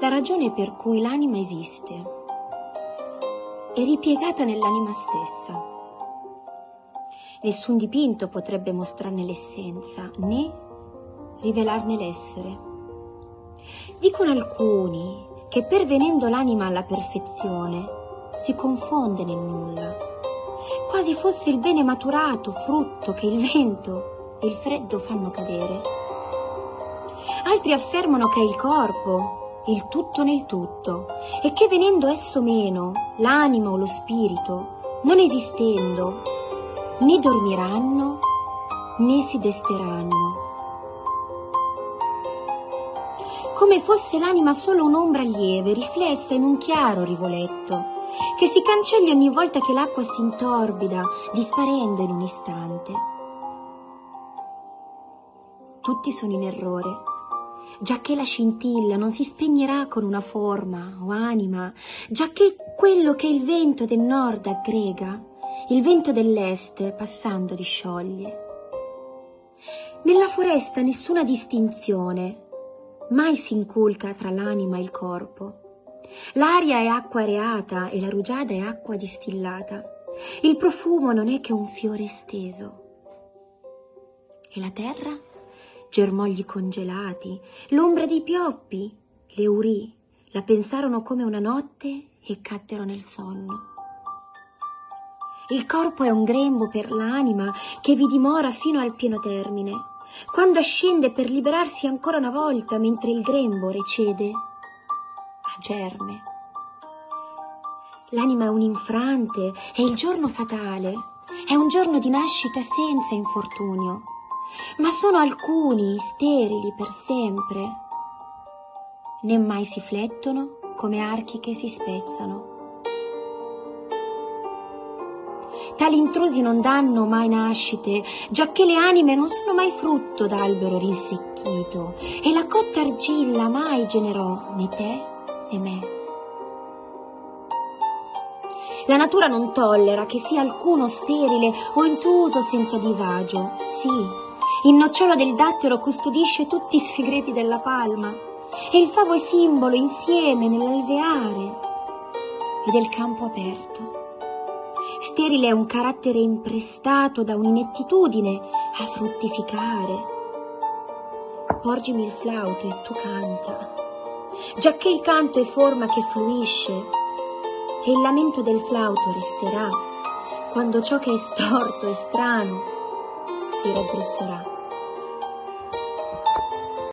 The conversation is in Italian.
La ragione per cui l'anima esiste è ripiegata nell'anima stessa. Nessun dipinto potrebbe mostrarne l'essenza né rivelarne l'essere. Dicono alcuni che pervenendo l'anima alla perfezione si confonde nel nulla, quasi fosse il bene maturato frutto che il vento e il freddo fanno cadere. Altri affermano che è il corpo il tutto nel tutto, e che venendo esso meno, l'anima o lo spirito, non esistendo, né dormiranno né si desteranno. Come fosse l'anima solo un'ombra lieve, riflessa in un chiaro rivoletto, che si cancelli ogni volta che l'acqua si intorbida, disparendo in un istante. Tutti sono in errore giacché la scintilla non si spegnerà con una forma o anima, giacché quello che il vento del nord aggrega, il vento dell'est passando discioglie. Nella foresta nessuna distinzione mai si inculca tra l'anima e il corpo. L'aria è acqua areata e la rugiada è acqua distillata. Il profumo non è che un fiore esteso. E la terra? Germogli congelati, l'ombra dei pioppi, le urì, la pensarono come una notte e caddero nel sonno. Il corpo è un grembo per l'anima che vi dimora fino al pieno termine, quando scende per liberarsi ancora una volta mentre il grembo recede a germe. L'anima è un infrante, è il giorno fatale, è un giorno di nascita senza infortunio ma sono alcuni sterili per sempre. Né mai si flettono come archi che si spezzano. Tali intrusi non danno mai nascite, giacché le anime non sono mai frutto d'albero rinsecchito, e la cotta argilla mai generò né te né me. La natura non tollera che sia alcuno sterile o intruso senza disagio, sì, il nocciolo del dattero custodisce tutti i segreti della palma e il favo è simbolo insieme nell'alveare e del campo aperto. Sterile è un carattere imprestato da un'inettitudine a fruttificare. Porgimi il flauto e tu canta, giacché il canto è forma che fluisce e il lamento del flauto resterà quando ciò che è storto e strano si raddrizzerà.